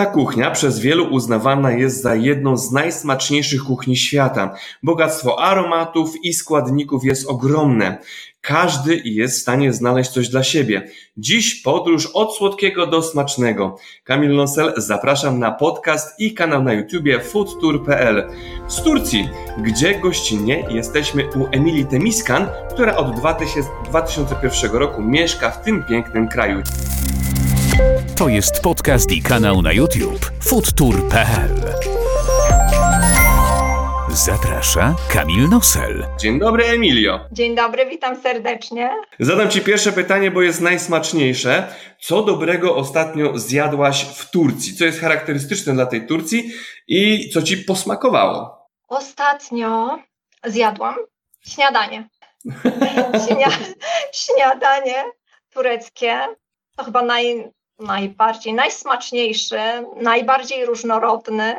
Ta kuchnia przez wielu uznawana jest za jedną z najsmaczniejszych kuchni świata. Bogactwo aromatów i składników jest ogromne. Każdy jest w stanie znaleźć coś dla siebie. Dziś podróż od słodkiego do smacznego. Kamil Nosel, zapraszam na podcast i kanał na YouTubie foodtour.pl. Z Turcji, gdzie gościnnie jesteśmy u Emilii Temiskan, która od 2001 roku mieszka w tym pięknym kraju. To jest podcast i kanał na YouTube foodtour.pl. Zaprasza Kamil Nosel. Dzień dobry, Emilio. Dzień dobry, witam serdecznie. Zadam Ci pierwsze pytanie, bo jest najsmaczniejsze. Co dobrego ostatnio zjadłaś w Turcji? Co jest charakterystyczne dla tej Turcji i co Ci posmakowało? Ostatnio zjadłam śniadanie. Śnia śniadanie tureckie to chyba naj, najbardziej, najsmaczniejszy, najbardziej różnorodny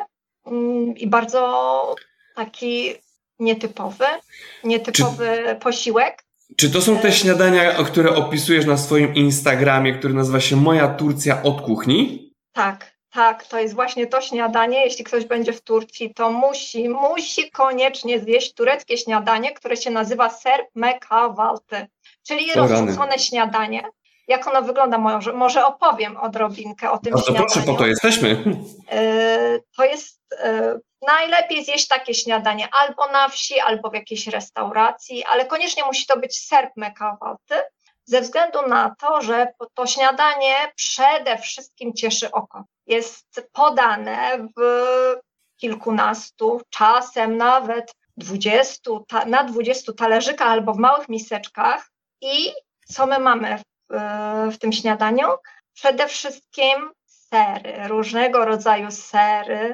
mm, i bardzo taki nietypowy, nietypowy Czy... posiłek. Czy to są te śniadania, które opisujesz na swoim Instagramie, który nazywa się Moja Turcja od kuchni? Tak, tak, to jest właśnie to śniadanie. Jeśli ktoś będzie w Turcji, to musi, musi koniecznie zjeść tureckie śniadanie, które się nazywa serp mekavalty, czyli rozrzucone śniadanie jak ono wygląda, może, może opowiem odrobinkę o tym Bardzo śniadaniu. proszę, po to jesteśmy. E, to jest e, najlepiej zjeść takie śniadanie albo na wsi, albo w jakiejś restauracji, ale koniecznie musi to być serp mekawaty, ze względu na to, że to śniadanie przede wszystkim cieszy oko. Jest podane w kilkunastu, czasem nawet dwudziestu, na dwudziestu talerzykach albo w małych miseczkach i co my mamy w tym śniadaniu? Przede wszystkim sery, różnego rodzaju sery,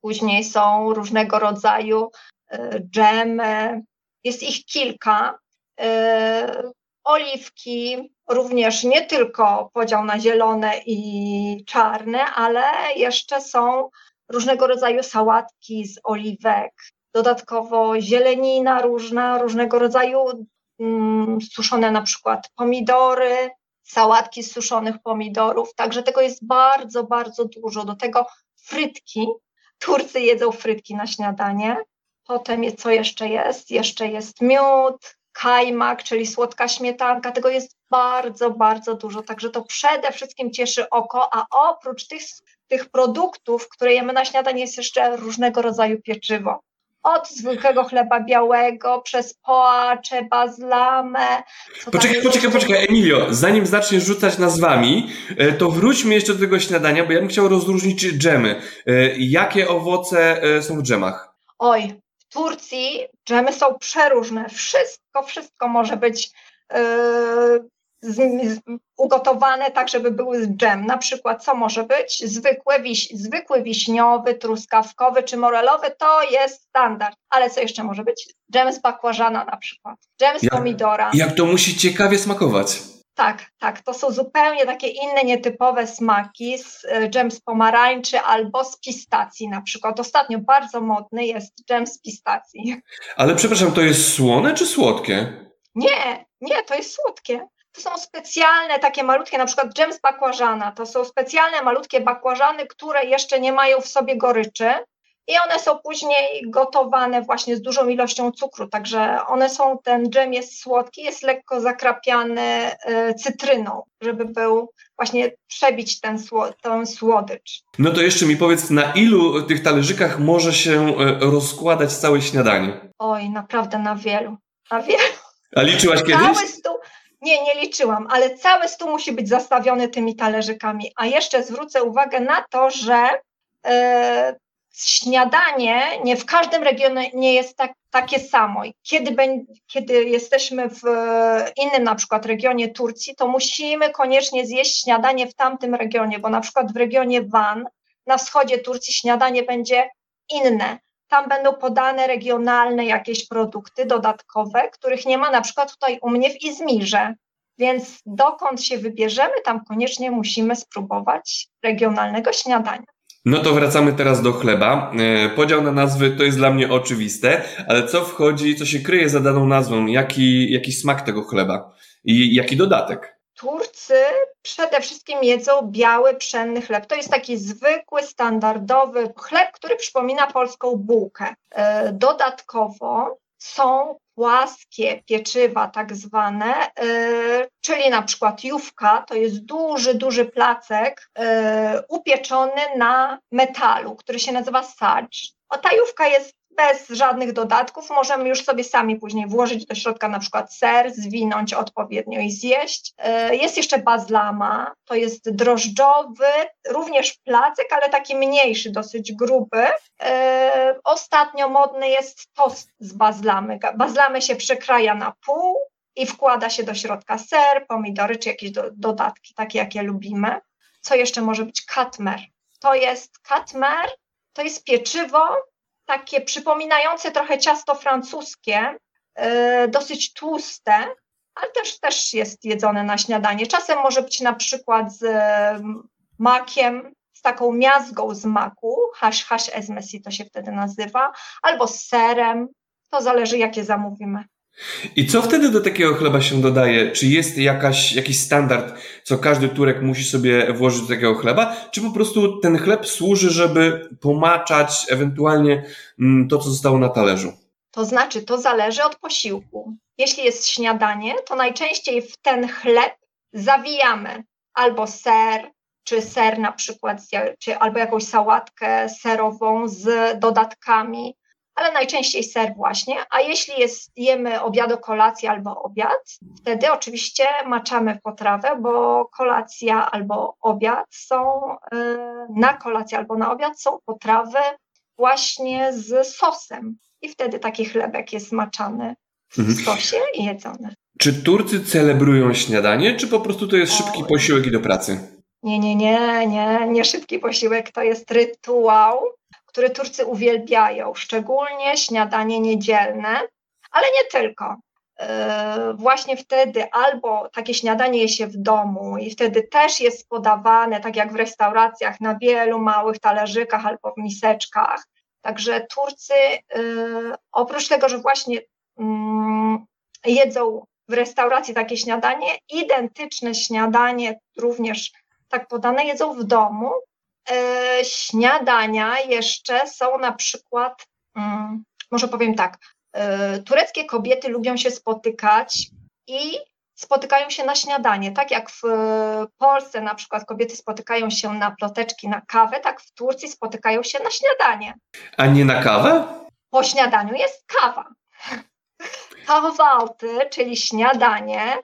później są różnego rodzaju e, dżemy, jest ich kilka. E, oliwki, również nie tylko podział na zielone i czarne, ale jeszcze są różnego rodzaju sałatki z oliwek, dodatkowo zielenina różna, różnego rodzaju mm, suszone na przykład pomidory, sałatki z suszonych pomidorów, także tego jest bardzo, bardzo dużo. Do tego frytki. Turcy jedzą frytki na śniadanie. Potem co jeszcze jest? Jeszcze jest miód, kajmak, czyli słodka śmietanka. Tego jest bardzo, bardzo dużo. Także to przede wszystkim cieszy oko, a oprócz tych, tych produktów, które jemy na śniadanie, jest jeszcze różnego rodzaju pieczywo od zwykłego chleba białego, przez poacze, bazlamę. Poczekaj, poczekaj, poczekaj, Emilio, zanim zaczniesz rzucać nazwami, e, to wróćmy jeszcze do tego śniadania, bo ja bym chciał rozróżnić dżemy. E, jakie owoce e, są w dżemach? Oj, w Turcji dżemy są przeróżne. Wszystko, wszystko może być z, z, ugotowane tak, żeby były dżem. Na przykład co może być? Zwykłe wiś, zwykły wiśniowy, truskawkowy czy morelowy to jest standard. Ale co jeszcze może być? Dżem z bakłażana na przykład. Dżem z jak, pomidora. Jak to musi ciekawie smakować. Tak, tak. To są zupełnie takie inne, nietypowe smaki. E, dżem z pomarańczy albo z pistacji na przykład. Ostatnio bardzo modny jest dżem z pistacji. Ale przepraszam, to jest słone czy słodkie? Nie, nie, to jest słodkie. To są specjalne takie malutkie, na przykład dżem z bakłażana. To są specjalne malutkie bakłażany, które jeszcze nie mają w sobie goryczy i one są później gotowane właśnie z dużą ilością cukru, także one są, ten dżem jest słodki, jest lekko zakrapiany e, cytryną, żeby był właśnie przebić ten, ten słodycz. No to jeszcze mi powiedz, na ilu tych talerzykach może się e, rozkładać całe śniadanie? Oj, naprawdę na wielu, na wielu. A liczyłaś kiedyś? Cały stół, nie, nie liczyłam, ale cały stół musi być zastawiony tymi talerzykami. A jeszcze zwrócę uwagę na to, że e, śniadanie nie w każdym regionie nie jest tak, takie samo. Kiedy, kiedy jesteśmy w innym na przykład regionie Turcji, to musimy koniecznie zjeść śniadanie w tamtym regionie, bo na przykład w regionie Van na wschodzie Turcji śniadanie będzie inne tam będą podane regionalne jakieś produkty dodatkowe, których nie ma na przykład tutaj u mnie w Izmirze. Więc dokąd się wybierzemy, tam koniecznie musimy spróbować regionalnego śniadania. No to wracamy teraz do chleba. E, podział na nazwy to jest dla mnie oczywiste, ale co wchodzi, co się kryje za daną nazwą? Jaki, jaki smak tego chleba? I jaki dodatek? Turcy przede wszystkim jedzą biały, pszenny chleb. To jest taki zwykły, standardowy chleb, który przypomina polską bułkę. E, dodatkowo są płaskie pieczywa, tak zwane, e, czyli na przykład jówka, to jest duży, duży placek e, upieczony na metalu, który się nazywa sadż. O, ta jówka jest bez żadnych dodatków. Możemy już sobie sami później włożyć do środka na przykład ser, zwinąć odpowiednio i zjeść. E, jest jeszcze bazlama, to jest drożdżowy, również placek, ale taki mniejszy, dosyć gruby. E, ostatnio modny jest tost z bazlamy. Bazlamy się przekraja na pół i wkłada się do środka ser, pomidory czy jakieś do, dodatki, takie jakie lubimy. Co jeszcze może być katmer? To jest katmer, to jest pieczywo takie przypominające trochę ciasto francuskie, e, dosyć tłuste, ale też, też jest jedzone na śniadanie. Czasem może być na przykład z makiem, z taką miazgą z maku, hash hash esmesi to się wtedy nazywa, albo z serem, to zależy jakie zamówimy. I co wtedy do takiego chleba się dodaje? Czy jest jakaś, jakiś standard, co każdy Turek musi sobie włożyć do takiego chleba? Czy po prostu ten chleb służy, żeby pomaczać ewentualnie mm, to, co zostało na talerzu? To znaczy, to zależy od posiłku. Jeśli jest śniadanie, to najczęściej w ten chleb zawijamy albo ser, czy ser na przykład, czy albo jakąś sałatkę serową z dodatkami, ale najczęściej ser właśnie, a jeśli jest, jemy obiad, kolację albo obiad, wtedy oczywiście maczamy potrawę, bo kolacja albo obiad są, y, na kolację albo na obiad są potrawy właśnie z sosem i wtedy taki chlebek jest maczany w mhm. sosie i jedzony. Czy Turcy celebrują śniadanie, czy po prostu to jest szybki posiłek i do pracy? Nie, nie, nie, nie, nie szybki posiłek, to jest rytuał, który Turcy uwielbiają, szczególnie śniadanie niedzielne, ale nie tylko. E, właśnie wtedy albo takie śniadanie je się w domu i wtedy też jest podawane, tak jak w restauracjach, na wielu małych talerzykach albo w miseczkach. Także Turcy, e, oprócz tego, że właśnie mm, jedzą w restauracji takie śniadanie, identyczne śniadanie również tak podane jedzą w domu, śniadania jeszcze są na przykład, mm, może powiem tak, e, tureckie kobiety lubią się spotykać i spotykają się na śniadanie. Tak jak w Polsce na przykład kobiety spotykają się na ploteczki, na kawę, tak w Turcji spotykają się na śniadanie. A nie na kawę? Po śniadaniu jest kawa. Kahvalty, czyli śniadanie,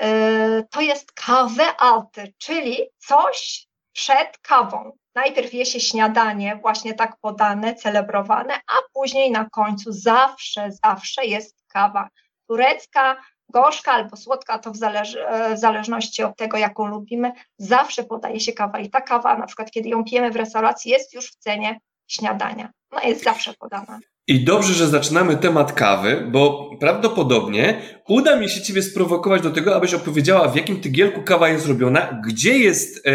e, to jest kawę alty, czyli coś przed kawą. Najpierw je się śniadanie, właśnie tak podane, celebrowane, a później na końcu zawsze, zawsze jest kawa turecka, gorzka albo słodka, to w, e, w, zależności od tego, jaką lubimy, zawsze podaje się kawa. I ta kawa, na przykład, kiedy ją pijemy w restauracji, jest już w cenie śniadania. No jest zawsze podana. I dobrze, że zaczynamy temat kawy, bo prawdopodobnie uda mi się Ciebie sprowokować do tego, abyś opowiedziała, w jakim tygielku kawa jest robiona, gdzie jest e,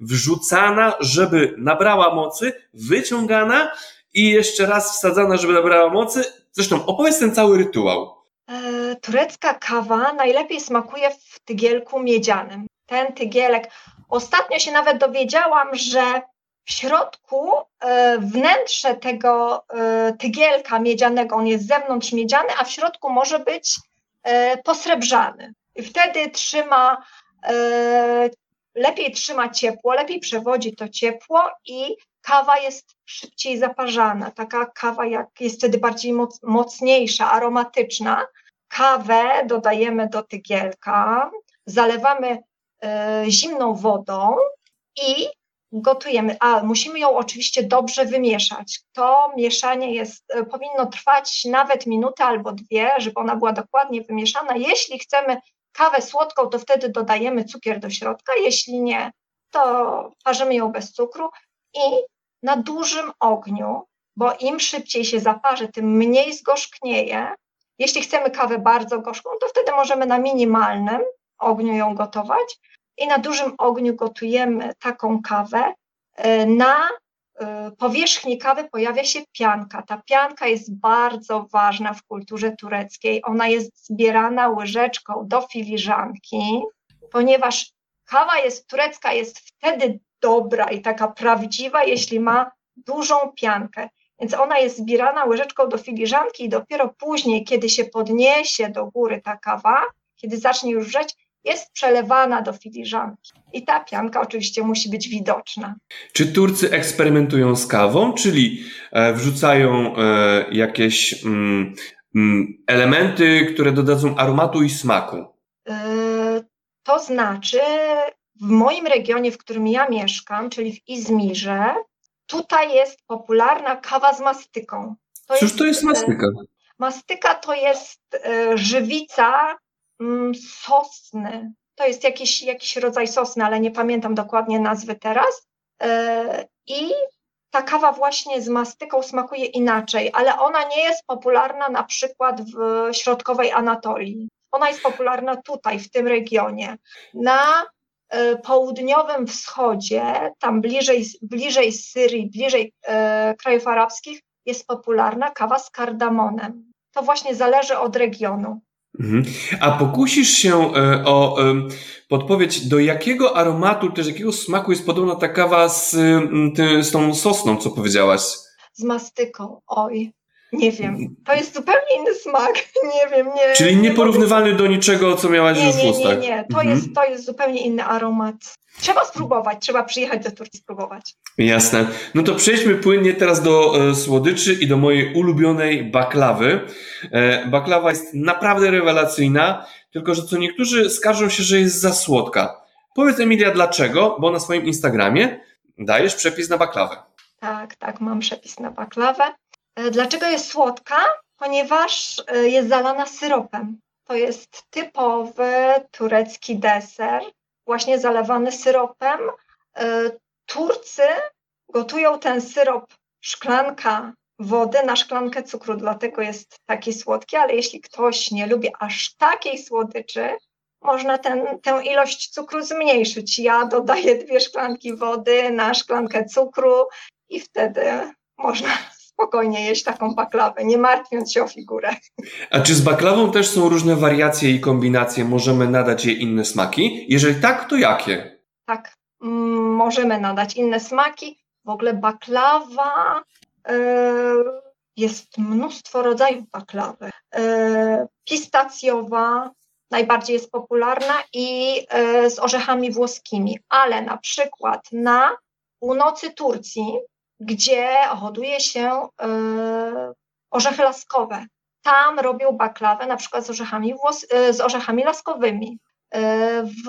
wrzucana, żeby nabrała mocy, wyciągana i jeszcze raz wsadzana, żeby nabrała mocy. Zresztą opowiedz ten cały rytuał. E, turecka kawa najlepiej smakuje w tygielku miedzianym. Ten tygielek, ostatnio się nawet dowiedziałam, że w środku e, wnętrze tego e, tygielka miedzianego, on jest z zewnątrz miedziany, a w środku może być posrebrzany. I wtedy trzyma, lepiej trzyma ciepło, lepiej przewodzi to ciepło i kawa jest szybciej zaparzana. Taka kawa jak jest wtedy bardziej moc, mocniejsza, aromatyczna. Kawę dodajemy do tygielka, zalewamy zimną wodą i gotujemy, a musimy ją oczywiście dobrze wymieszać. To mieszanie jest, e, powinno trwać nawet minutę albo dwie, żeby ona była dokładnie wymieszana. Jeśli chcemy kawę słodką, to wtedy dodajemy cukier do środka, jeśli nie, to parzymy ją bez cukru i na dużym ogniu, bo im szybciej się zaparzy, tym mniej zgorzknieje. Jeśli chcemy kawę bardzo gorzką, to wtedy możemy na minimalnym ogniu ją gotować, i na dużym ogniu gotujemy taką kawę. E, na powierzchni kawy pojawia się pianka. Ta pianka jest bardzo ważna w kulturze tureckiej. Ona jest zbierana łyżeczką do filiżanki ponieważ kawa jest turecka, jest wtedy dobra i taka prawdziwa, jeśli ma dużą piankę. Więc ona jest zbierana łyżeczką do filiżanki i dopiero później, kiedy się podniesie do góry ta kawa, kiedy zacznie już wrzeć, jest przelewana do filiżanki. I ta pianka oczywiście musi być widoczna. Czy Turcy eksperymentują z kawą, czyli e, wrzucają e, jakieś mm, mm, elementy, które dodadzą aromatu i smaku? E, to znaczy, w moim regionie, w którym ja mieszkam, czyli w Izmirze, tutaj jest popularna kawa z mastyką. To Cóż jest, to jest mastyka? Mastyka to jest żywica sosny. To jest jakiś, jakiś rodzaj sosny, ale nie pamiętam dokładnie nazwy teraz. E, I ta kawa właśnie z mastyką smakuje inaczej, ale ona nie jest popularna na przykład w środkowej Anatolii. Ona jest popularna tutaj, w tym regionie. Na e, południowym wschodzie, tam bliżej, bliżej Syrii, bliżej e, krajów arabskich, jest popularna kawa z kardamonem. To właśnie zależy od regionu. Mhm. A pokusisz się e, o podpowiedź, do jakiego aromatu, też jakiego smaku jest podobna ta kawa z, z tą sosną, co powiedziałaś? Z mastyką, oj. Nie wiem. To jest zupełnie inny smak. Nie wiem, nie. Czyli nieporównywalny do niczego, co miałaś nie, już w ustach. Nie, nie, nie. To, mhm. jest, to jest zupełnie inny aromat. Trzeba spróbować, trzeba przyjechać do Turcji spróbować. Jasne. No to przejdźmy płynnie teraz do e, słodyczy i do mojej ulubionej baklawy. E, baklawa jest naprawdę rewelacyjna, tylko że co niektórzy skarżą się, że jest za słodka. Powiedz Emilia dlaczego, bo na swoim Instagramie dajesz przepis na baklawę. Tak, tak, mam przepis na baklawę. E, dlaczego jest słodka? Ponieważ e, jest zalana syropem. To jest typowy turecki deser, właśnie zalewany syropem. E, Turcy gotują ten syrop szklanka wody na szklankę cukru, dlatego jest taki słodki, ale jeśli ktoś nie lubi aż takiej słodyczy, można ten, tę ilość cukru zmniejszyć. Ja dodaję dwie szklanki wody na szklankę cukru i wtedy można spokojnie jeść taką baklawę, nie martwiąc się o figurę. A czy z baklawą też są różne wariacje i kombinacje? Możemy nadać jej inne smaki? Jeżeli tak, to jakie? Tak, mm, możemy nadać inne smaki. W ogóle baklawa yy, jest mnóstwo rodzajów baklawy. Yy, pistacjowa najbardziej jest popularna i yy, z orzechami włoskimi, ale na przykład na północy Turcji gdzie hoduje się e, orzechy laskowe. Tam robią baklawę na przykład z orzechami, e, z orzechami laskowymi. E, w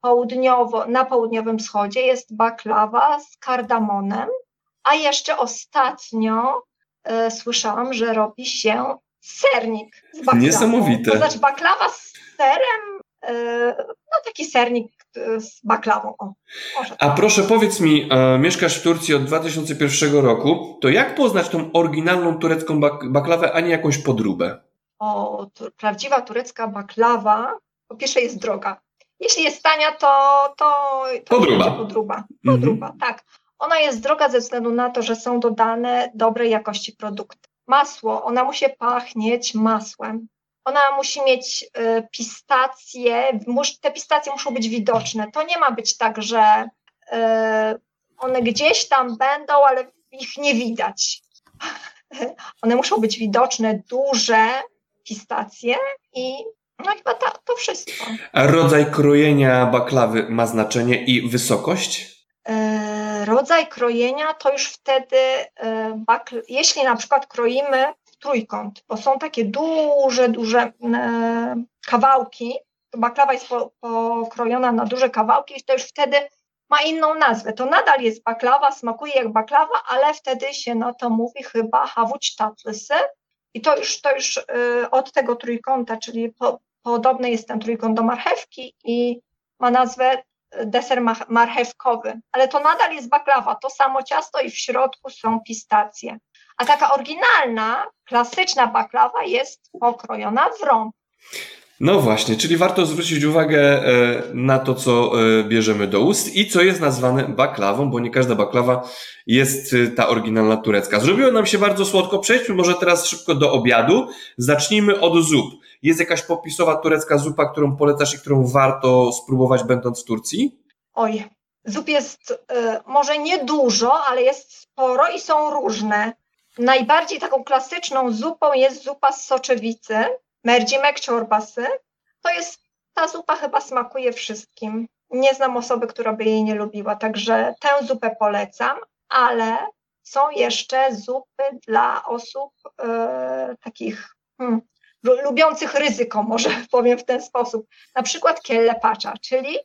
południowo, na południowym wschodzie jest baklawa z kardamonem, a jeszcze ostatnio słyszałam, że robi się sernik z baklawą. Niesamowite. To znaczy baklawa z serem, no taki sernik z baklawą. O, A proszę powiedz mi, e, mieszkasz w Turcji od 2001 roku, to jak poznać tą oryginalną turecką bak baklawę, a nie jakąś podróbę? O, prawdziwa turecka baklawa, po pierwsze jest droga. Jeśli jest tania, to, to, to podruba. podruba. Podruba, mhm. tak. Ona jest droga ze względu na to, że są dodane dobrej jakości produkty. Masło, ona musi pachnieć masłem. Ona musi mieć y, pistacje, te pistacje muszą być widoczne. To nie ma być tak, że y, one gdzieś tam będą, ale ich nie widać. One muszą być widoczne, duże pistacje i no chyba to, to wszystko. A rodzaj krojenia baklawy ma znaczenie i wysokość? Y, rodzaj krojenia to już wtedy, bakl, jeśli na przykład kroimy trójkąt, bo są takie duże, duże e, kawałki. Baklawa jest pokrojona na duże kawałki i to już wtedy ma inną nazwę. To nadal jest baklawa, smakuje jak baklawa, ale wtedy się na to mówi chyba hawuć tatlysy. I to już, to już e, od tego trójkąta, czyli po, podobny jest ten trójkąt do marchewki i ma nazwę deser marchewkowy, ale to nadal jest baklawa, to samo ciasto i w środku są pistacje. A taka oryginalna, klasyczna baklawa jest pokrojona w rąb. No właśnie, czyli warto zwrócić uwagę e, na to, co e, bierzemy do ust i co jest nazwane baklawą, bo nie każda baklawa jest e, ta oryginalna turecka. Zrobiło nam się bardzo słodko. Przejdźmy może teraz szybko do obiadu. Zacznijmy od zup. Jest jakaś popisowa turecka zupa, którą polecasz i którą warto spróbować będąc w Turcji? Oj, zup jest y, może niedużo, ale jest sporo i są różne. Najbardziej taką klasyczną zupą jest zupa z soczewicy, mercimek ciorbasy. To jest, ta zupa chyba smakuje wszystkim. Nie znam osoby, która by jej nie lubiła, także tę zupę polecam, ale są jeszcze zupy dla osób e, takich hmm, lubiących ryzyko, może powiem w ten sposób. Na przykład kelle pacza, czyli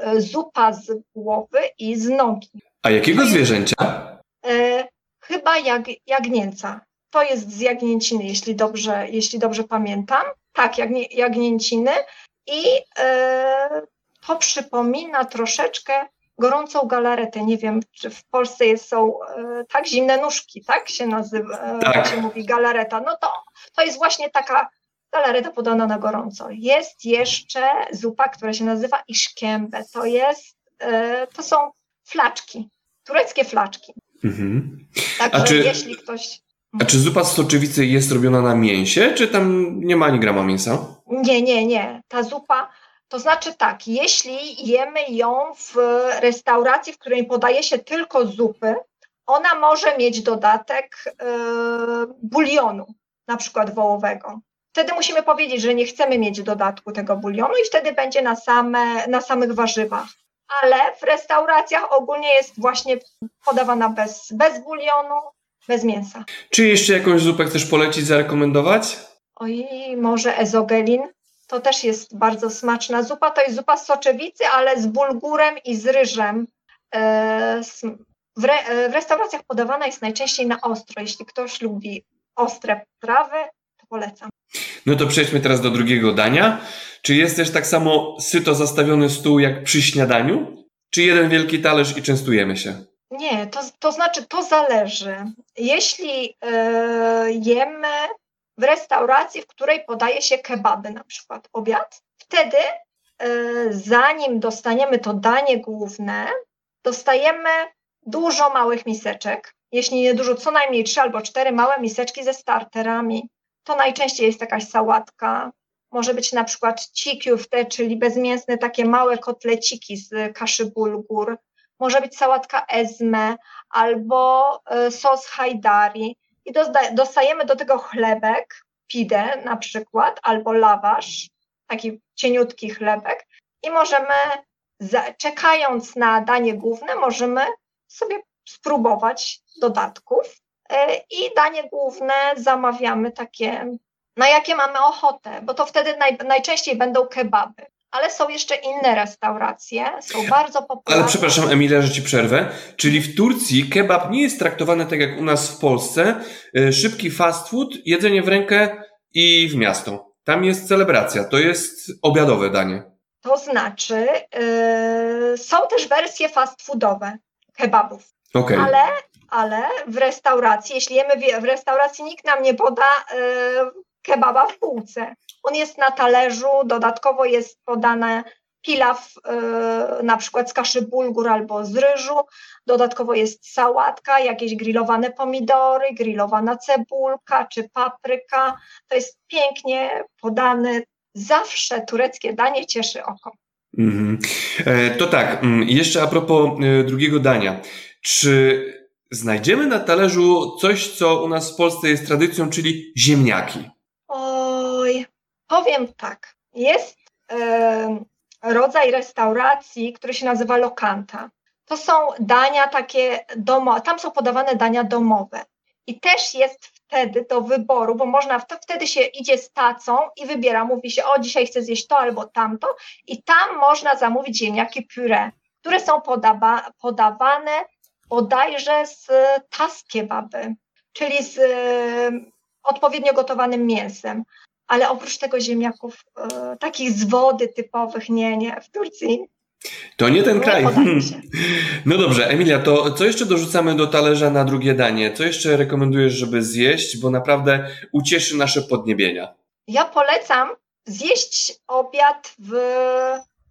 e, zupa z głowy i z nogi. A jakiego zwierzęcia? E, chyba jak, jagnięca. To jest z jagnięciny, jeśli dobrze, jeśli dobrze pamiętam. Tak, jagnię, jagnięciny. I e, to przypomina troszeczkę gorącą galaretę. Nie wiem, czy w Polsce jest, są e, tak zimne nóżki, tak się nazywa, e, tak. się mówi galareta. No to, to jest właśnie taka galareta podana na gorąco. Jest jeszcze zupa, która się nazywa iszkembe. To jest, to są flaczki, tureckie flaczki. Mhm. Także a czy, jeśli ktoś... A czy zupa z soczewicy jest robiona na mięsie, czy tam nie ma ani grama mięsa? Nie, nie, nie. Ta zupa, to znaczy tak, jeśli jemy ją w restauracji, w której podaje się tylko zupy, ona może mieć dodatek yy, bulionu, na przykład wołowego. Wtedy musimy powiedzieć, że nie chcemy mieć dodatku tego bulionu i wtedy będzie na, same, na samych warzywach ale w restauracjach ogólnie jest właśnie podawana bez, bez bulionu, bez mięsa. Czy jeszcze jakąś zupę chcesz polecić, zarekomendować? Oj, może ezogelin. To też jest bardzo smaczna zupa. To jest zupa z soczewicy, ale z bulgurem i z ryżem. E, w, re, e, w restauracjach podawana jest najczęściej na ostro. Jeśli ktoś lubi ostre trawy, polecam. No to przejdźmy teraz do drugiego dania. Czy jest też tak samo syto zastawiony stół jak przy śniadaniu? Czy jeden wielki talerz i częstujemy się? Nie, to, to znaczy to zależy. Jeśli yy, jemy w restauracji, w której podaje się kebaby, na przykład obiad, wtedy yy, zanim dostaniemy to danie główne, dostajemy dużo małych miseczek. Jeśli nie dużo, co najmniej trzy albo cztery małe miseczki ze starterami. To najczęściej jest jakaś sałatka, może być na przykład cikiufte, czyli bezmięsne takie małe kotleciki z kaszy bulgur. Może być sałatka ezme albo e, sos hajdari. I dostajemy do tego chlebek, pide na przykład, albo lawasz, taki cieniutki chlebek. I możemy, czekając na danie główne, możemy sobie spróbować dodatków. E, I danie główne zamawiamy takie na jakie mamy ochotę, bo to wtedy naj, najczęściej będą kebaby. Ale są jeszcze inne restauracje, są bardzo popularne. Ale przepraszam, Emilia, że ci przerwę. Czyli w Turcji kebab nie jest traktowany tak jak u nas w Polsce. E, szybki fast food, jedzenie w rękę i w miasto. Tam jest celebracja, to jest obiadowe danie. To znaczy, yy, są też wersje fast foodowe kebabów. Okay. Ale, ale w restauracji, jeśli jemy w restauracji, nikt nam nie poda yy, kebaba w półce. On jest na talerzu, dodatkowo jest podane pilaw yy, na przykład z kaszy bulgur albo z ryżu, dodatkowo jest sałatka, jakieś grillowane pomidory, grillowana cebulka czy papryka. To jest pięknie podane. Zawsze tureckie danie cieszy oko. Mm -hmm. To tak, mm, jeszcze a propos e, drugiego dania. Czy znajdziemy na talerzu coś, co u nas w Polsce jest tradycją, czyli ziemniaki? Powiem tak, jest e, rodzaj restauracji, który się nazywa lokanta. To są dania takie domowe, tam są podawane dania domowe. I też jest wtedy do wyboru, bo można wtedy się idzie z tacą i wybiera, mówi się, o dzisiaj chcę zjeść to albo tamto, i tam można zamówić ziemniaki puree, które są podawa podawane bodajże z tas kebaby, czyli z e, odpowiednio gotowanym mięsem ale oprócz tego ziemniaków e, takich z wody typowych, nie, nie, w Turcji. To nie ten nie kraj. No dobrze, Emilia, to co jeszcze dorzucamy do talerza na drugie danie? Co jeszcze rekomendujesz, żeby zjeść, bo naprawdę ucieszy nasze podniebienia? Ja polecam zjeść obiad w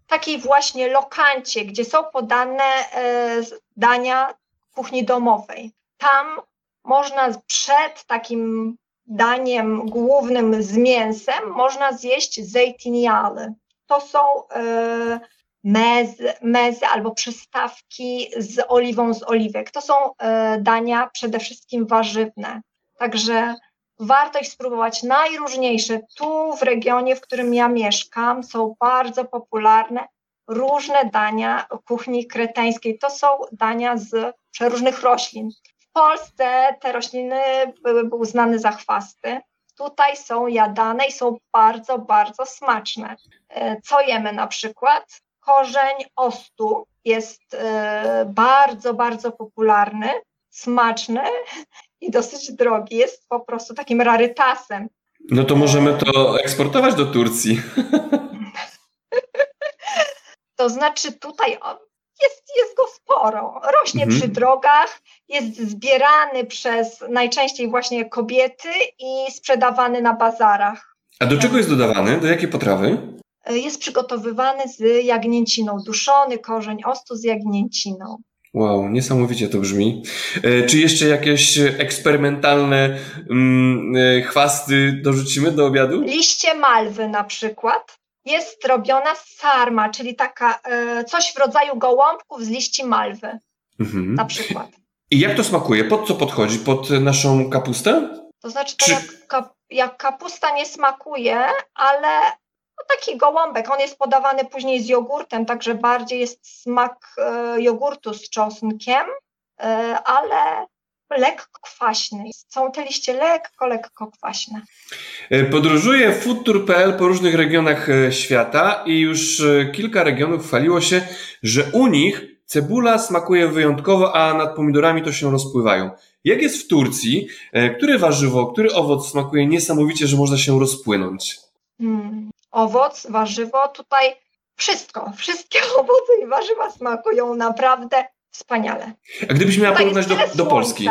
takiej właśnie lokancie, gdzie są podane e, dania kuchni domowej. Tam można przed takim daniem głównym z mięsem, można zjeść zejtinialy. To są e, mezy, mezy albo przystawki z oliwą z oliwek. To są e, dania przede wszystkim warzywne. Także warto ich spróbować. Najróżniejsze tu w regionie, w którym ja mieszkam, są bardzo popularne różne dania kuchni kreteńskiej. To są dania z przeróżnych roślin. W Polsce te rośliny były, uznane za chwasty. Tutaj są jadane i są bardzo, bardzo smaczne. E, co jemy na przykład? Korzeń ostu jest e, bardzo, bardzo popularny, smaczny i dosyć drogi. Jest po prostu takim rarytasem. No to możemy to eksportować do Turcji. To znaczy tutaj jest, jest go sporo. Rośnie mhm. przy drogach, jest zbierany przez najczęściej właśnie kobiety i sprzedawany na bazarach. A do czego jest dodawany? Do jakiej potrawy? Jest przygotowywany z jagnięciną, duszony korzeń ostu z jagnięciną. Wow, niesamowicie to brzmi. E, czy jeszcze jakieś eksperymentalne mm, e, chwasty dorzucimy do obiadu? Liście malwy na przykład jest robiona sarma, czyli taka e, coś w rodzaju gołąbków z liści malwy mhm. na przykład. I jak to smakuje? Pod co podchodzi? Pod naszą kapustę? To znaczy, to Czy... jak, jak kapusta nie smakuje, ale no taki gołąbek, on jest podawany później z jogurtem, także bardziej jest smak e, jogurtu z czosnkiem, e, ale lekko kwaśny. Są te liście lekko, lekko kwaśne. E, podróżuję foodtour.pl po różnych regionach e, świata i już e, kilka regionów chwaliło się, że u nich cebula smakuje wyjątkowo, a nad pomidorami to się rozpływają. Jak jest w Turcji? Które warzywo, który owoc smakuje niesamowicie, że można się rozpłynąć? Hmm. Owoc, warzywo, tutaj wszystko, wszystkie owoce i warzywa smakują naprawdę Wspaniale. A gdybyś miała porównać do, do Polski?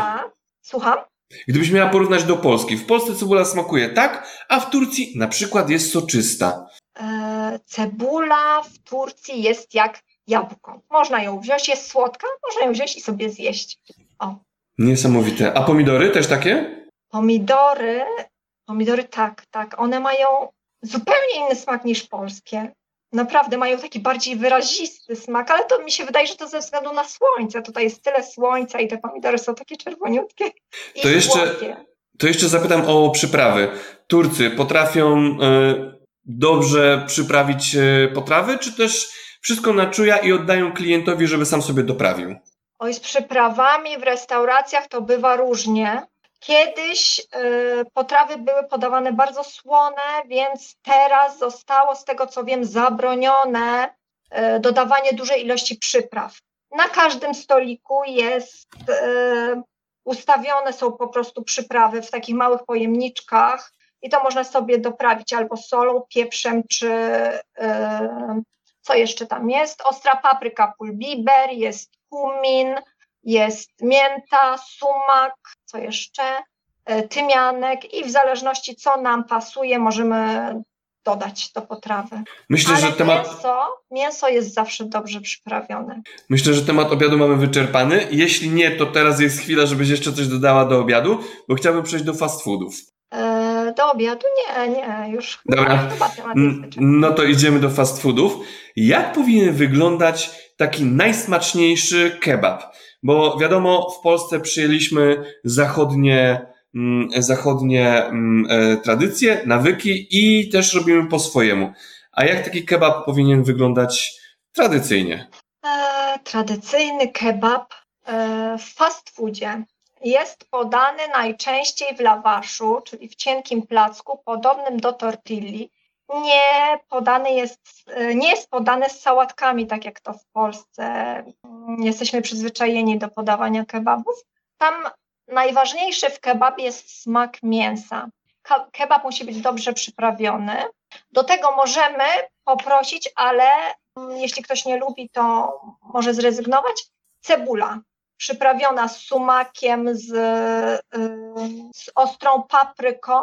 Słucham? Gdybyś miała porównać do Polski, w Polsce cebula smakuje tak, a w Turcji na przykład jest soczysta. E, cebula w Turcji jest jak jabłko. Można ją wziąć, jest słodka, można ją wziąć i sobie zjeść. O. Niesamowite. A pomidory też takie? Pomidory, pomidory tak, tak. One mają zupełnie inny smak niż polskie naprawdę mają taki bardziej wyrazisty smak, ale to mi się wydaje, że to ze względu na słońce. Tutaj jest tyle słońca i te pomidory są takie czerwoniutkie. to, jeszcze, to jeszcze zapytam o przyprawy. Turcy potrafią y, dobrze przyprawić y, potrawy, czy też wszystko na czuja i oddają klientowi, żeby sam sobie doprawił? Oj, z przyprawami w restauracjach to bywa różnie. Kiedyś y, potrawy były podawane bardzo słone, więc teraz zostało, z tego co wiem, zabronione y, dodawanie dużej ilości przypraw. Na każdym stoliku jest y, ustawione są po prostu przyprawy w takich małych pojemniczkach i to można sobie doprawić albo solą, pieprzem, czy co jeszcze tam jest. Ostra papryka, pulbiber, jest kumin, jest mięta, sumak, co jeszcze, e, tymianek i w zależności co nam pasuje możemy dodać do potrawy. Myślę, Ale że temat. Mięso, mięso jest zawsze dobrze przyprawione. Myślę, że temat obiadu mamy wyczerpany. Jeśli nie, to teraz jest chwila, żebyś jeszcze coś dodała do obiadu, bo chciałbym przejść do fast foodów. E, do obiadu? Nie, nie, już. Dobra. No to idziemy do fast foodów. Jak powinien wyglądać taki najsmaczniejszy kebab? Bo wiadomo, w Polsce przyjęliśmy zachodnie, mm, zachodnie mm, e, tradycje, nawyki i też robimy po swojemu. A jak taki kebab powinien wyglądać tradycyjnie? E, tradycyjny kebab e, w fast foodzie jest podany najczęściej w lawaszu, czyli w cienkim placku podobnym do tortilli nie podany jest, nie jest podane z sałatkami, tak jak to w Polsce. Jesteśmy przyzwyczajeni do podawania kebabów. Tam najważniejszy w kebabie jest smak mięsa. Kebab musi być dobrze przyprawiony. Do tego możemy poprosić, ale jeśli ktoś nie lubi, to może zrezygnować. Cebula przyprawiona z sumakiem, z, z ostrą papryką,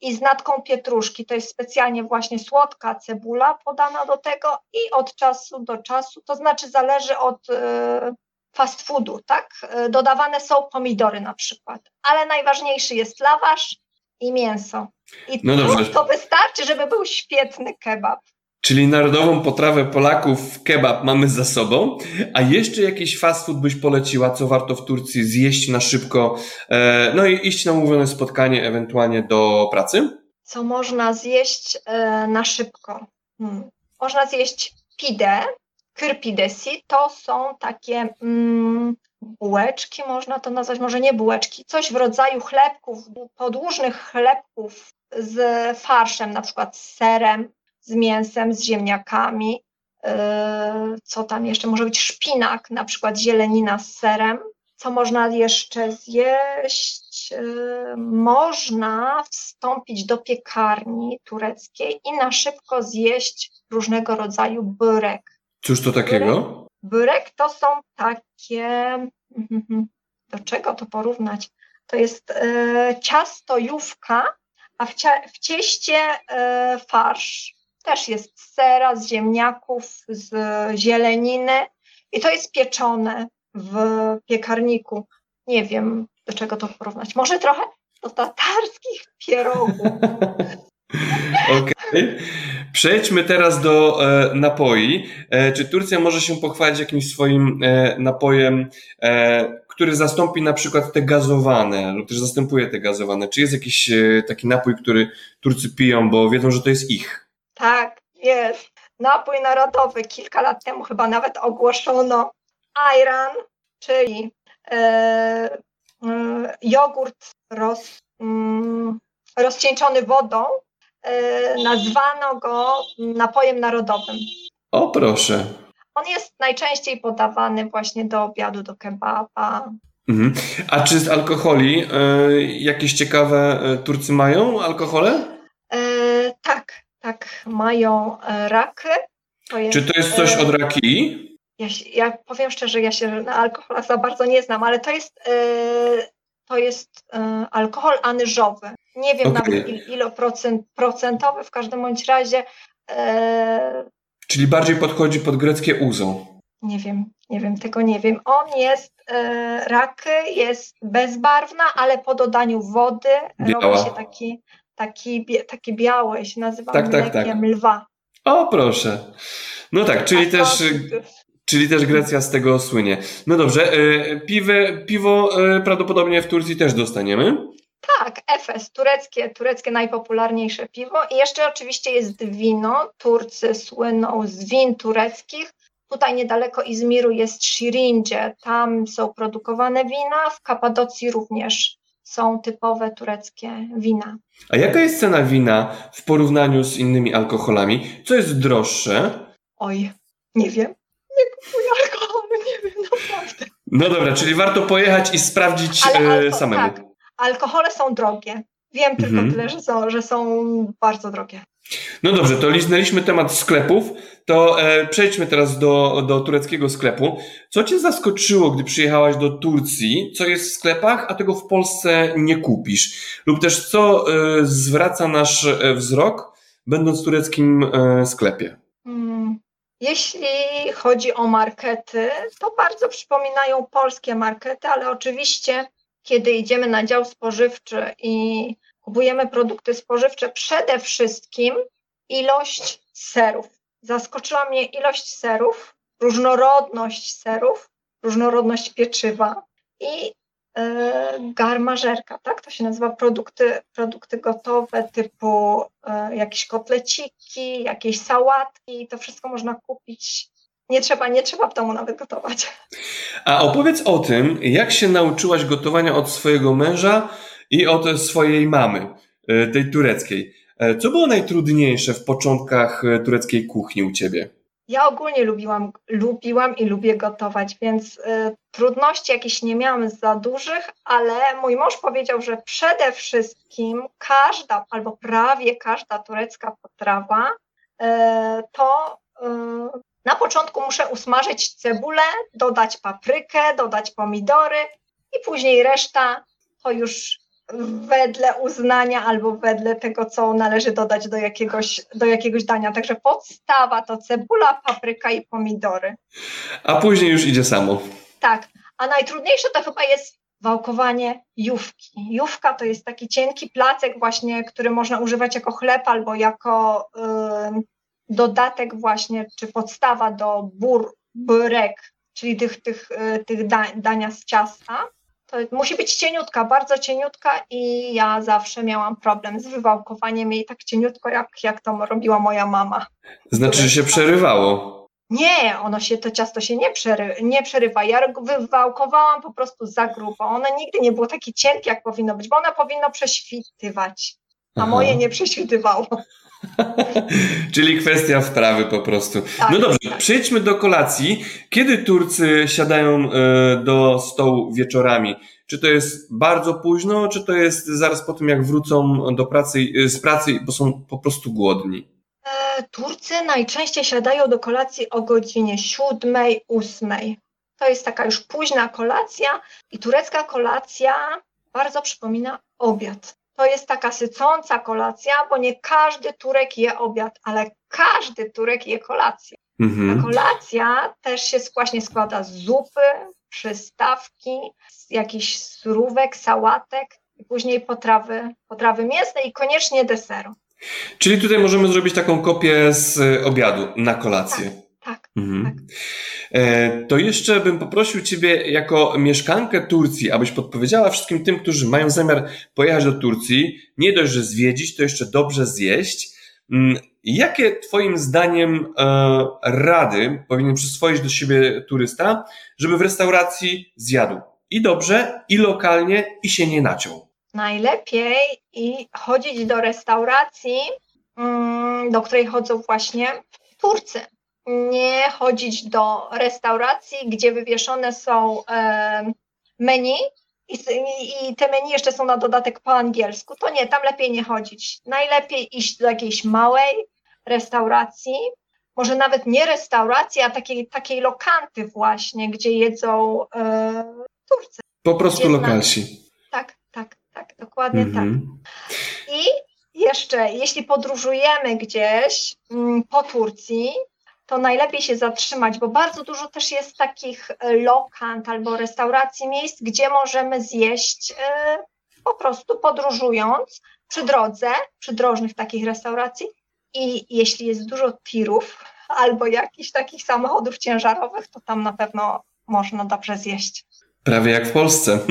i z natką pietruszki. To jest specjalnie właśnie słodka cebula podana do tego i od czasu do czasu, to znaczy zależy od e, fast foodu, tak? E, dodawane są pomidory na przykład, ale najważniejszy jest lawasz i mięso. I no to, to wystarczy, żeby był świetny kebab. Czyli narodową potrawę Polaków kebab mamy za sobą, a jeszcze jakiś fast food byś poleciła, co warto w Turcji zjeść na szybko, e, no i iść na umówione spotkanie, ewentualnie do pracy? Co można zjeść e, na szybko? Hmm. Można zjeść pide, kyrpidesi, to są takie mm, bułeczki, można to nazwać, może nie bułeczki, coś w rodzaju chlebków, podłużnych chlebków z farszem, na przykład z serem, z mięsem, z ziemniakami. Yy, co tam jeszcze? Może być szpinak, na przykład zielenina z serem. Co można jeszcze zjeść? Yy, można wstąpić do piekarni tureckiej i na szybko zjeść różnego rodzaju byrek. Cóż to takiego? Byrek to są takie. Do czego to porównać? To jest e, ciasto jówka, a w, cia w cieście e, farsz też jest sera, z ziemniaków, z zieleniny i to jest pieczone w piekarniku. Nie wiem, do czego to porównać. Może trochę do tatarskich pierogów. Okay. Przejdźmy teraz do e, napoi. E, czy Turcja może się pochwalić jakimś swoim e, napojem, e, który zastąpi na przykład te gazowane lub też zastępuje te gazowane? Czy jest jakiś e, taki napój, który Turcy piją, bo wiedzą, że to jest ich? Tak, jest. Napój narodowy. Kilka lat temu chyba nawet ogłoszono ayran, czyli e, e, jogurt roz, mm, rozcieńczony wodą. E, nazwano go napojem narodowym. O proszę. On jest najczęściej podawany właśnie do obiadu, do kebaba. Mhm. A czy z alkoholi e, jakieś ciekawe e, Turcy mają alkohole? Mają e, raki. To jest, Czy to jest coś e, od raki? Ja, ja, powiem szczerze, ja się na alkoholach za bardzo nie znam, ale to jest, e, to jest alkohol anyżowy. Nie wiem okay. nawet ile procent, procentowy, w każdym bądź razie. Czyli bardziej podchodzi pod greckie uzo. Nie wiem, nie wiem, tego nie wiem. On jest, raky jest bezbarwna, ale po dodaniu wody Biała. robi się taki taki, taki biały, się nazywa tak, tak, tak. lwa. O, proszę. No tak, czyli A też... Czyli też Grecja z tego słynie. No dobrze, e, piwe, piwo e, prawdopodobnie w Turcji też dostaniemy? Tak, Efes, tureckie, tureckie najpopularniejsze piwo. I jeszcze oczywiście jest wino. Turcy słyną z win tureckich. Tutaj niedaleko Izmiru jest Shirindzie, tam są produkowane wina, w Kapadocji również są typowe tureckie wina. A jaka jest cena wina w porównaniu z innymi alkoholami? Co jest droższe? Oj, nie wiem. Nie kupuję alkoholu, nie wiem naprawdę. No dobra, czyli warto pojechać i sprawdzić e, alko- samemu. Tak, alkohole są drogie. Wiem tylko mhm. tyle, że są, że są bardzo drogie. No dobrze, to liznęliśmy temat sklepów, to e, przejdźmy teraz do, do tureckiego sklepu. Co Cię zaskoczyło, gdy przyjechałaś do Turcji? Co jest w sklepach, a tego w Polsce nie kupisz? Lub też co e, zwraca nasz e, wzrok, będąc w tureckim e, sklepie? Hmm. Jeśli chodzi o markety, to bardzo przypominają polskie markety, ale oczywiście, kiedy idziemy na dział spożywczy i kupujemy produkty spożywcze, przede wszystkim ilość serów. Zaskoczyła mnie ilość serów, różnorodność serów, różnorodność pieczywa i e, garmażerka, tak? To się nazywa produkty, produkty gotowe typu e, jakieś kotleciki, jakieś sałatki. To wszystko można kupić. Nie trzeba, nie trzeba w domu nawet gotować. A opowiedz o tym, jak się nauczyłaś gotowania od swojego męża, i od swojej mamy, e, tej tureckiej. E, co było najtrudniejsze w początkach e, tureckiej kuchni u ciebie? Ja ogólnie lubiłam, lubiłam i lubię gotować, więc y, trudności jakieś nie miałam za dużych, ale mój mąż powiedział, że przede wszystkim każda albo prawie każda turecka potrawa y, to y, na początku muszę usmażyć cebulę, dodać paprykę, dodać pomidory i później reszta to już wedle uznania albo wedle tego, co należy dodać do jakiegoś, do jakiegoś dania. Także podstawa to cebula, papryka i pomidory. A później już idzie samo. Tak, a najtrudniejsze to chyba jest wałkowanie jówki. Jówka to jest taki cienki placek właśnie, który można używać jako chleb albo jako dodatek właśnie, czy podstawa do bur, burek, czyli tych, tych, y, tych dania z ciasta. To musi być cieniutka, bardzo cieniutka i ja zawsze miałam problem z wywałkowaniem jej tak cieniutko, jak, jak to robiła moja mama. Znaczy, że się przerywało. Nie, ono się, to ciasto się nie, przery, nie przerywa. Ja wywałkowałam po prostu za grubo. Ono nigdy nie było takie cienkie, jak powinno być, bo ono powinno prześwitywać, a Aha. moje nie prześwitywało. Czyli kwestia wprawy po prostu. Tak, no dobrze, tak. przejdźmy do kolacji. Kiedy Turcy siadają e, do stołu wieczorami? Czy to jest bardzo późno, czy to jest zaraz po tym, jak wrócą do pracy, e, z pracy, bo są po prostu głodni? E, Turcy najczęściej siadają do kolacji o godzinie siódmej, ósmej. To jest taka już późna kolacja i turecka kolacja bardzo przypomina obiad. To jest taka sycąca kolacja, bo nie każdy Turek je obiad, ale każdy Turek je kolację. Mhm. A kolacja też się właśnie składa z zupy, przystawki, z jakichś surówek, sałatek i później potrawy, potrawy mięsne i koniecznie deseru. Czyli tutaj możemy zrobić taką kopię z obiadu na kolację. Tak. Mhm. tak. E, to jeszcze bym poprosił Ciebie jako mieszkankę Turcji, abyś podpowiedziała wszystkim tym, którzy mają zamiar pojechać do Turcji, nie dość, że zwiedzić, to jeszcze dobrze zjeść. Mm, jakie Twoim zdaniem e, rady powinien przyswoić do siebie turysta, żeby w restauracji zjadł i dobrze, i lokalnie, i się nie naciął? Najlepiej i chodzić do restauracji, mm, do której chodzą właśnie Turcy nie chodzić do restauracji, gdzie wywieszone są menu i, i, te menu jeszcze są na dodatek po angielsku. To nie, tam lepiej nie chodzić. Najlepiej iść do jakiejś małej restauracji, może nawet nie restauracji, a takiej, takiej lokanty właśnie, gdzie jedzą e, Turcy. Po prostu lokalsi. Tak, tak, tak, dokładnie tak. Mhm. I jeszcze, jeśli podróżujemy gdzieś mm, po Turcji, to najlepiej się zatrzymać, bo bardzo dużo też jest takich e, lokant albo restauracji, miejsc, gdzie możemy zjeść e, po prostu podróżując przy drodze, przy drożnych takich restauracji. I jeśli jest dużo tirów albo jakichś takich samochodów ciężarowych, to tam na pewno można dobrze zjeść. Prawie jak w Polsce.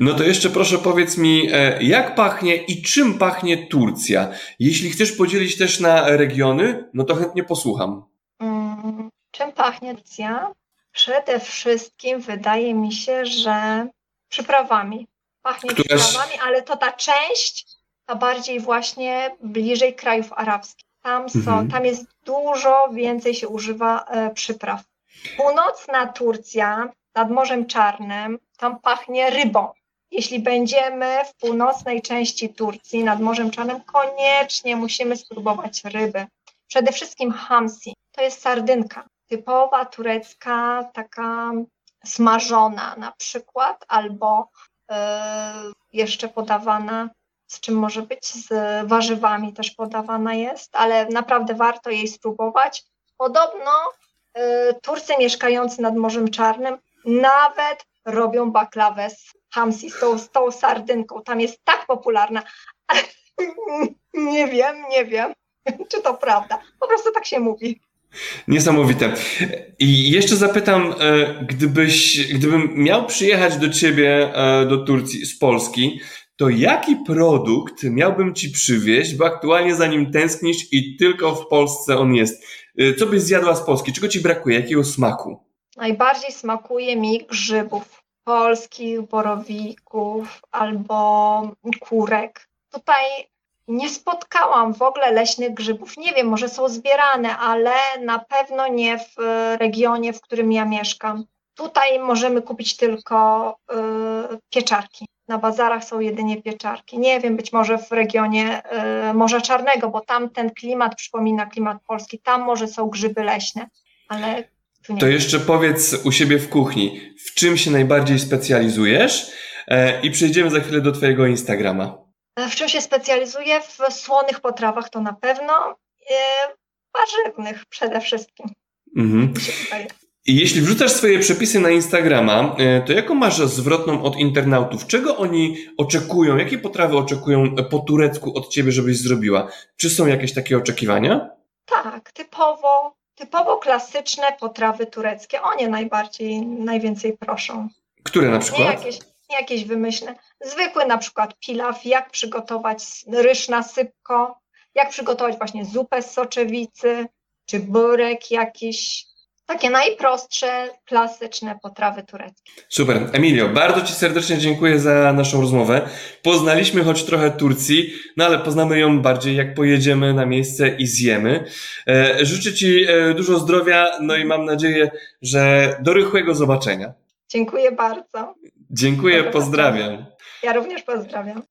No to jeszcze proszę powiedz mi, e, jak pachnie i czym pachnie Turcja? Jeśli chcesz podzielić też na regiony, no to chętnie posłucham. Mm, czym pachnie Turcja? Przede wszystkim wydaje mi się, że przyprawami. Pachnie przyprawami, ale to ta część, ta bardziej właśnie bliżej krajów arabskich. Tam, są, mhm. tam jest dużo więcej się używa e, przypraw. Północna Turcja nad Morzem Czarnym, tam pachnie rybą. Jeśli będziemy w północnej części Turcji nad Morzem Czarnym, koniecznie musimy spróbować ryby. Przede wszystkim hamsi. To jest sardynka. Typowa turecka, taka smażona na przykład, albo yy, jeszcze podawana z czym może być, z warzywami też podawana jest, ale naprawdę warto jej spróbować. Podobno y, Turcy mieszkający nad Morzem Czarnym nawet robią baklawę z hamsi, z tą, z tą sardynką. Tam jest tak popularna, nie wiem, nie wiem, czy to prawda. Po prostu tak się mówi. Niesamowite. I jeszcze zapytam, e, gdybyś, gdybym miał przyjechać do ciebie e, do Turcji z Polski, to jaki produkt miałbym ci przywieźć, bo aktualnie za nim tęsknisz i tylko w Polsce on jest? E, co byś zjadła z Polski? Czego ci brakuje? Jakiego smaku? Najbardziej smakuje mi grzybów polskich, borowików albo kurek. Tutaj nie spotkałam w ogóle leśnych grzybów. Nie wiem, może są zbierane, ale na pewno nie w regionie, w którym ja mieszkam. Tutaj możemy kupić tylko y, pieczarki. Na bazarach są jedynie pieczarki. Nie wiem, być może w regionie y, Morza Czarnego, bo tam ten klimat przypomina klimat polski. Tam może są grzyby leśne, ale to jeszcze powiedz u siebie w kuchni, w czym się najbardziej specjalizujesz E, I przejdziemy za chwilę do Twojego Instagrama. E, w czym się specjalizuję? W słonych potrawach to na pewno. E, warzywnych przede wszystkim. Mhm. I jeśli wrzucasz swoje przepisy na Instagrama, to jaką masz zwrotną od internautów? Czego oni oczekują? Jakie potrawy oczekują po turecku od ciebie, żebyś zrobiła? Czy są jakieś takie oczekiwania? Tak, typowo, typowo klasyczne potrawy tureckie. One najbardziej, najwięcej proszą. Które na przykład? Nie jakieś, nie jakieś wymyślne. Zwykły na przykład pilaw, jak przygotować ryż na sypko, jak przygotować właśnie zupę z soczewicy, czy burek jakiś, takie najprostsze, klasyczne potrawy tureckie. Super. Emilio, bardzo Ci serdecznie dziękuję za naszą rozmowę. Poznaliśmy choć trochę Turcji, no ale poznamy ją bardziej jak pojedziemy na miejsce i zjemy. E, życzę Ci e, dużo zdrowia, no i mam nadzieję, że do rychłego zobaczenia. Dziękuję bardzo. Dziękuję, pozdrawiam. Ja również pozdrawiam.